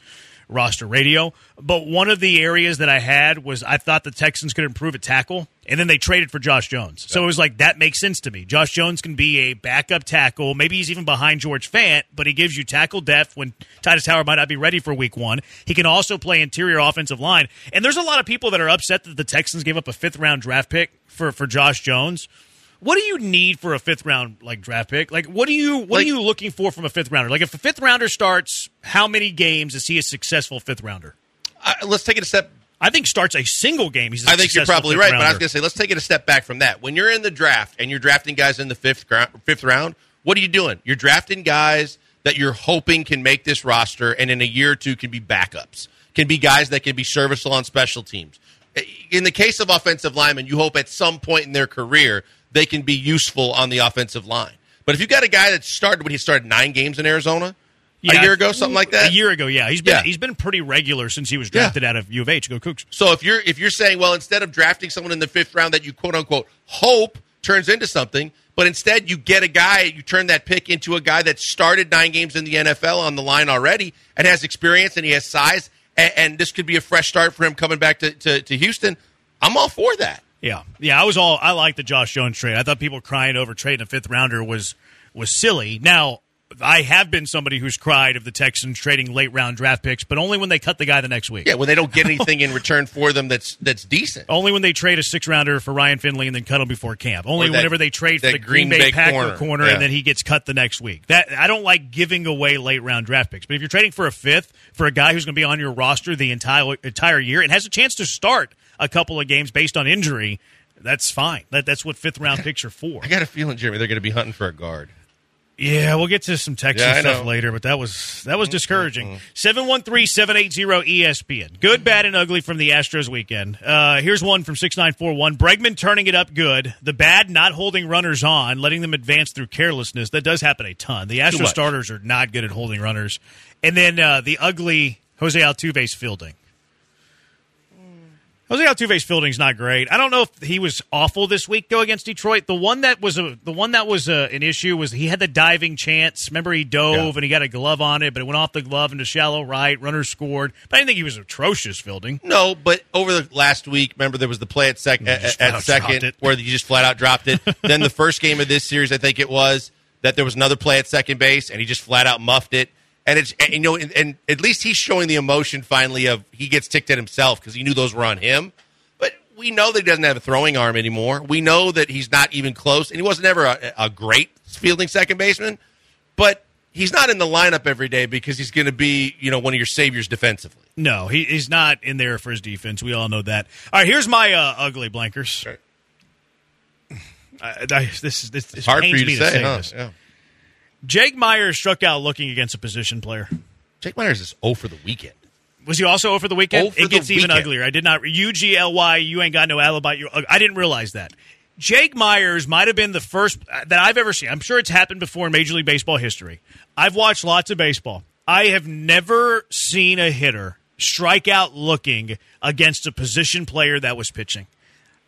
roster radio. But one of the areas that I had was I thought the Texans could improve at tackle, and then they traded for Josh Jones. So it was like that makes sense to me. Josh Jones can be a backup tackle. Maybe he's even behind George Fant, but he gives you tackle depth when Tytus Howard might not be ready for week one. He can also play interior offensive line. And there's a lot of people that are upset that the Texans gave up a fifth round draft pick for, for Josh Jones. What do you need for a fifth round like draft pick? Like what do you what like, are you looking for from a fifth rounder? Like if a fifth rounder starts, how many games is he a successful fifth rounder? Uh, let's take it a step. I think starts a single game. He's. I think you're probably right, rounder. but I was going to say let's take it a step back from that. When you're in the draft and you're drafting guys in the fifth fifth round, what are you doing? You're drafting guys that you're hoping can make this roster, and in a year or two can be backups, can be guys that can be serviceable on special teams. In the case of offensive linemen, you hope at some point in their career they can be useful on the offensive line. But if you've got a guy that started when he started nine games in Arizona yeah, a year ago, something like that. A year ago, yeah, he's been yeah. he's been pretty regular since he was drafted yeah. out of U of H. Go Cougs. So if you're if you're saying, well, instead of drafting someone in the fifth round that you quote unquote hope turns into something, but instead you get a guy, you turn that pick into a guy that started nine games in the NFL on the line already and has experience and he has size, and, and this could be a fresh start for him coming back to, to, to Houston. I'm all for that. Yeah, yeah. I was all I like the Josh Jones trade. I thought people crying over trading a fifth rounder was was silly. Now I have been somebody who's cried of the Texans trading late round draft picks, but only when they cut the guy the next week. Yeah, when they don't get anything in return for them that's that's decent. Only when they trade a six rounder for Ryan Finley and then cut him before camp. Only that, whenever they trade for the Green, Bay, Bay Packer corner, corner yeah. and then he gets cut the next week. That I don't like giving away late round draft picks. But if you're trading for a fifth for a guy who's going to be on your roster the entire entire year and has a chance to start a couple of games based on injury, that's fine. That, that's what fifth round picks are for. I got a feeling, Jeremy, they're going to be hunting for a guard. Yeah, we'll get to some Texas yeah, stuff later, but that was that was discouraging. Seven one three seven eight zero ESPN. Good, bad, and ugly from the Astros weekend. Uh, here's one from six nine four one. Bregman turning it up good. The bad not holding runners on, letting them advance through carelessness. That does happen a ton. The Astros starters are not good at holding runners. And then uh, the ugly Jose Altuve's fielding. Jose Altuve's fielding's not great. I don't know if he was awful this week though against Detroit. The one that was a the one that was a, an issue was he had the diving chance. Remember he dove yeah. and he got a glove on it, but it went off the glove into shallow right. Runner scored, but I didn't think he was atrocious fielding. No, but over the last week, remember there was the play at, sec- at, at second where he just flat out dropped it. then the first game of this series, I think it was that there was another play at second base and he just flat out muffed it and it's and, you know, and, and, at least he's showing the emotion finally of he gets ticked at himself because he knew those were on him. But we know that he doesn't have a throwing arm anymore. We know that he's not even close, and he wasn't ever a, a great fielding second baseman. But he's not in the lineup every day because he's going to be, you know, one of your saviors defensively. No, he, he's not in there for his defense. We all know that. All right, here's my uh, ugly blankers. Right. I, I, this is this, this hard for you me to say, huh? this. Yeah. Jake Meyers struck out looking against a position player. Jake Meyers is 0 for the weekend. Was he also over the weekend? For it gets even weekend. uglier. I did not. U G L Y. You ain't got no alibi. You, I didn't realize that. Jake Meyers might have been the first uh, that I've ever seen. I'm sure it's happened before in Major League Baseball history. I've watched lots of baseball. I have never seen a hitter strike out looking against a position player that was pitching.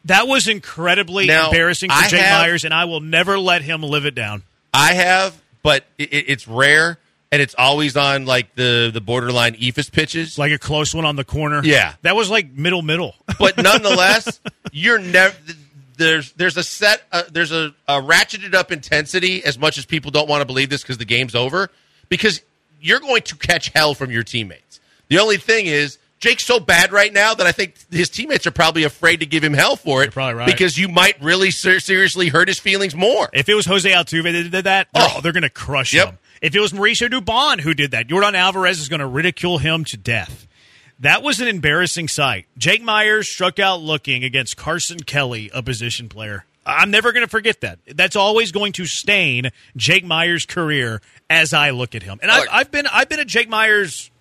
That was incredibly Now, embarrassing for I Jake have- Myers, and I will never let him live it down. I have, but it, it- it's rare, and it's always on like the the borderline ephus pitches. Like a close one on the corner. Yeah. That was like middle middle. but nonetheless, you're never there's there's a set uh, there's a, a ratcheted up intensity as much as people don't want to believe this because the game's over because you're going to catch hell from your teammates. The only thing is Jake's so bad right now that I think his teammates are probably afraid to give him hell for it. probably right. because you might really ser- seriously hurt his feelings more. If it was Jose Altuve that did that, they're, Oh. they're going to crush Yep. him. If it was Mauricio Dubon who did that, Yordan Alvarez is going to ridicule him to death. That was an embarrassing sight. Jake Meyers struck out looking against Carson Kelly, a position player. I'm never going to forget that. That's always going to stain Jake Meyers' career as I look at him. And I've, I've been I've been a Jake Meyers.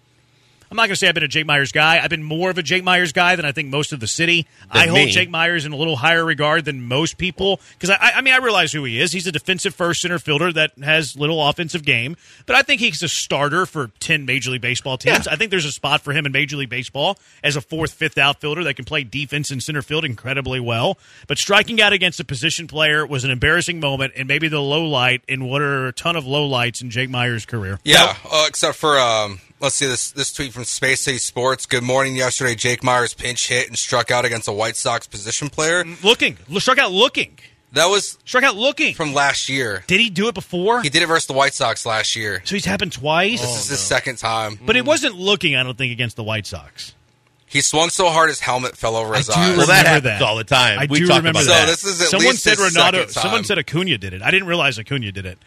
I'm not going to say I've been a Jake Meyers guy. I've been more of a Jake Meyers guy than I think most of the city. I hold me. Jake Meyers in a little higher regard than most people because I, I mean I realize who he is. He's a defensive first center fielder that has little offensive game, but I think he's a starter for ten Major League Baseball teams. Yeah. I think there's a spot for him in Major League Baseball as a fourth, fifth outfielder that can play defense and center field incredibly well. But striking out against a position player was an embarrassing moment and maybe the low light in what are a ton of low lights in Jake Meyers' career. Yeah, uh, except for um, let's see this this tweet from Space City Sports. Good morning. Yesterday, Jake Meyers pinch hit and struck out against a White Sox position player. Mm, looking, struck out looking, That was struck out looking. from last year. Did he do it before? He did it versus the White Sox last year. so he's happened twice. This is his oh, second time. But it wasn't looking, I don't think, against the White Sox. He swung so hard his helmet fell over his do eyes. well, that remember happens that. all the time. I we do talk remember about So that. this is at someone least said his Renato. time. Someone said Acuna did it. I didn't realize Acuna did it.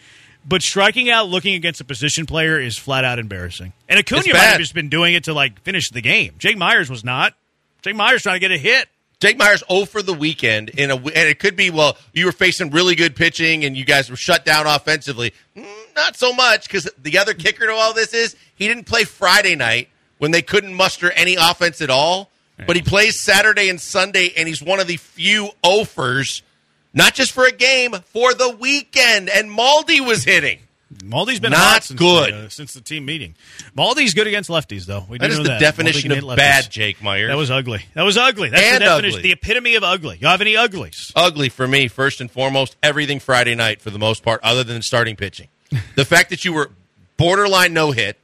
But striking out, looking against a position player is flat out embarrassing. And Acuna might have just been doing it to like finish the game. Jake Meyers was not. Jake Meyers trying to get a hit. Jake Meyers 0 for the weekend in a, and it could be well you were facing really good pitching and you guys were shut down offensively. Mm, Not so much because the other kicker to all this is he didn't play Friday night when they couldn't muster any offense at all. But he plays Saturday and Sunday, and he's one of the few offers, not just for a game, for the weekend. And Maldi was hitting. Maldi's been Not hot since good. The, uh, since the team meeting. Maldi's good against lefties, though. We That is the that. definition of bad. Jake Meyer. That was ugly. That was ugly. That's And the definition, ugly. the epitome of ugly. You have any uglies? ugly for me first and foremost everything friday night for the most part other than starting pitching the fact that you were borderline no hit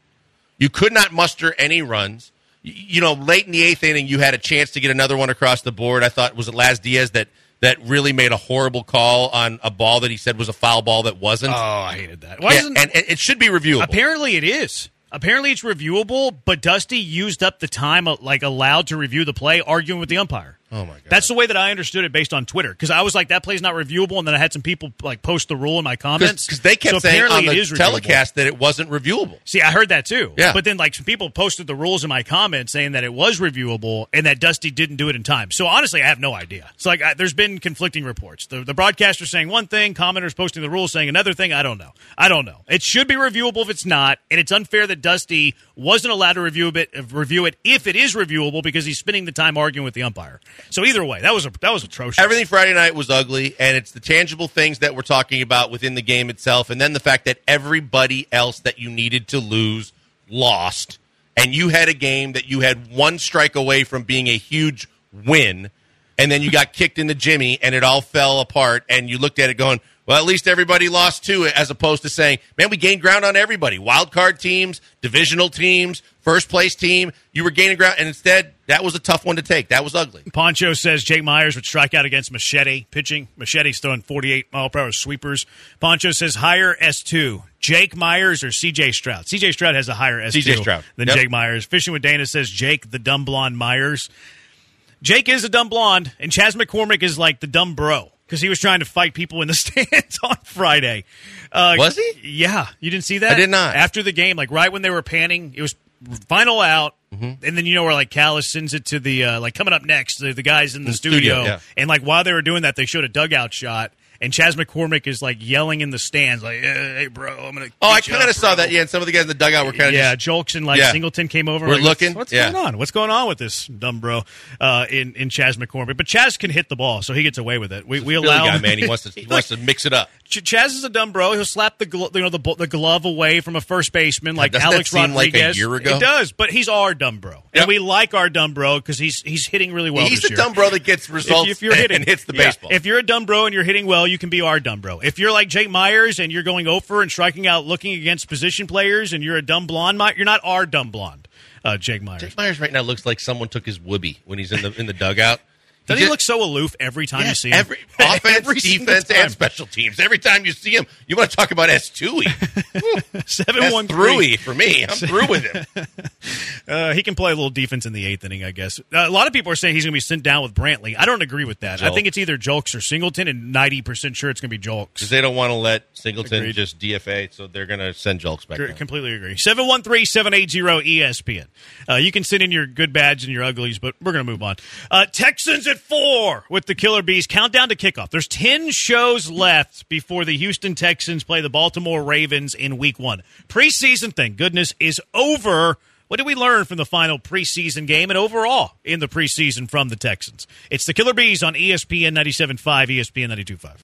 you could not muster any runs you know late in the eighth inning you had a chance to get another one across the board i thought was it Laz diaz that that really made a horrible call on a ball that he said was a foul ball that wasn't Oh, I hated that. Why Yeah, isn't- and, it should be reviewable Apparently, it is. Apparently, it's reviewable. But Dusty used up the time uh, like allowed to review the play, arguing with the umpire. Oh, my God. That's the way that I understood it based on Twitter. Because I was like, that play's not reviewable, and then I had some people like post the rule in my comments because they kept So saying on the is reviewable. telecast that it wasn't reviewable See, I heard that too. Yeah. But then, like, some people posted the rules in my comments saying that it was reviewable and that Dusty didn't do it in time. So honestly, I have no idea. So like, I, there's been conflicting reports. The, the broadcaster saying one thing, commenters posting the rules saying another thing. I don't know. I don't know. It should be reviewable if it's not, and it's unfair that Dusty wasn't allowed to review it. Review it if it is reviewable because he's spending the time arguing with the umpire. So either way, that was a, that was atrocious. Everything Friday night was ugly, and it's the tangible things that we're talking about within the game itself, and then the fact that everybody else that you needed to lose lost, and you had a game that you had one strike away from being a huge win, and then you got kicked in the Jimmy, and it all fell apart, and you looked at it going, well, at least everybody lost to it, as opposed to saying, man, we gained ground on everybody. Wild card teams, divisional teams, first place team, you were gaining ground, and instead, that was a tough one to take. That was ugly. Poncho says Jake Meyers would strike out against Machete pitching. Machete's throwing 48 mile per hour sweepers. Poncho says higher S2. Jake Meyers or CJ Stroud? CJ Stroud has a higher S2 CJ Stroud. than Yep. Jake Meyers. Fishing with Dana says Jake the dumb blonde Meyers. Jake is a dumb blonde, and Chas McCormick is like the dumb bro. Because he was trying to fight people in the stands on Friday. Uh, Was he? Yeah, you didn't see that. I did not. After the game, like right when they were panning, it was final out, Mm-hmm. and then you know where like Kalas sends it to the uh, like coming up next, the, the guys in the, the studio, yeah. and like while they were doing that, they showed a dugout shot. And Chas McCormick is like yelling in the stands, like, "Hey, hey, bro, I'm gonna." Oh, I kind of saw that. Yeah, and some of the guys in the dugout were kind of yeah, just Julks and like Yeah. Singleton came over. We're like, looking, What's, what's yeah. going on? What's going on with this dumb bro uh, in in Chas McCormick? But Chas can hit the ball, so he gets away with it. We, we allow guy, man. He wants to he wants to mix it up. Ch- Chas is a dumb bro. He'll slap the glo- you know the the glove away from a first baseman like doesn't Alex seem like a Rodriguez. year ago? It does, but he's our dumb bro, Yep. and we like our dumb bro because he's he's hitting really well. He's the year. dumb bro that gets results If, if you're hitting and hits the Yeah. baseball. If you're a dumb bro and you're hitting well, you can be our dumb bro. If you're like Jake Meyers and you're going over and striking out, looking against position players, and you're a dumb blonde, you're not our dumb blonde, uh, Jake Meyers. Jake Meyers right now looks like someone took his whoopee when he's in the in the dugout. Doesn't he just- look so aloof every time you see him? every offense, Every defense, and special teams. Every time you see him, you want to talk about S two E. Seven one three. For me. I'm through with him. Uh, he can play a little defense in the eighth inning, I guess. Uh, a lot of people are saying he's going to be sent down with Brantley. I don't agree with that. I think it's either Julks or Singleton, and ninety percent sure it's going to be Julks. Because they don't want to let Singleton Agreed. just DFA, so they're going to send Julks back. Down. Completely agree. 713-780-ESPN. Uh, you can send in your good bads and your uglies, but we're going to move on. Uh, Texans at four with the Killer Bees. Countdown to kickoff. There's 10 shows left before the Houston Texans play the Baltimore Ravens in week one. Preseason, thank goodness, is over. What did we learn from the final preseason game and overall in the preseason from the Texans? It's the Killer Bees on ESPN 97.5, ESPN 92.5.